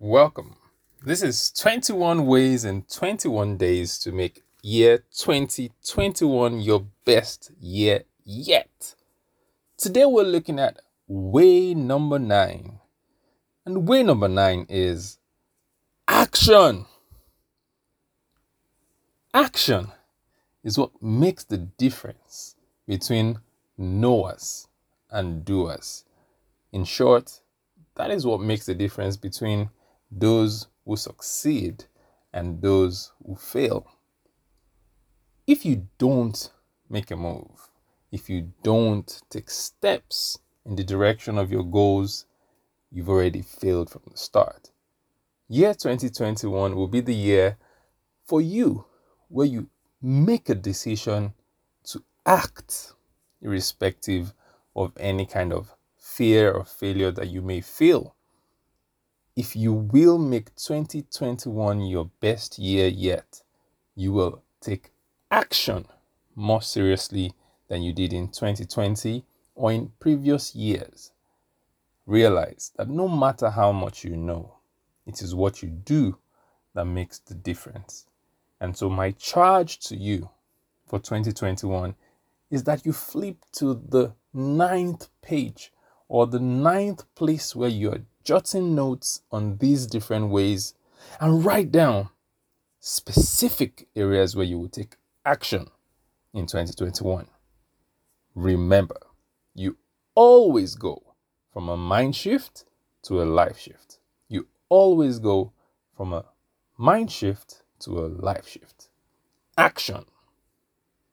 Welcome. This is 21 ways in 21 days to make year 2021 your best year yet. Today we're looking at way number nine. And way number nine is action. Action is what makes the difference between knowers and doers. In short, that is what makes the difference between those who succeed and those who fail. If you don't make a move, if you don't take steps in the direction of your goals, you've already failed from the start. Year 2021 will be the year for you where you make a decision to act irrespective of any kind of fear or failure that you may feel if you will make 2021 your best year yet, you will take action more seriously than you did in 2020 or in previous years. Realize that no matter how much you know, it is what you do that makes the difference. And so, my charge to you for 2021 is that you flip to the ninth page or the ninth place where you're jotting notes on these different ways and write down specific areas where you will take action in 2021. Remember, you always go from a mind shift to a life shift. You always go from a mind shift to a life shift. Action.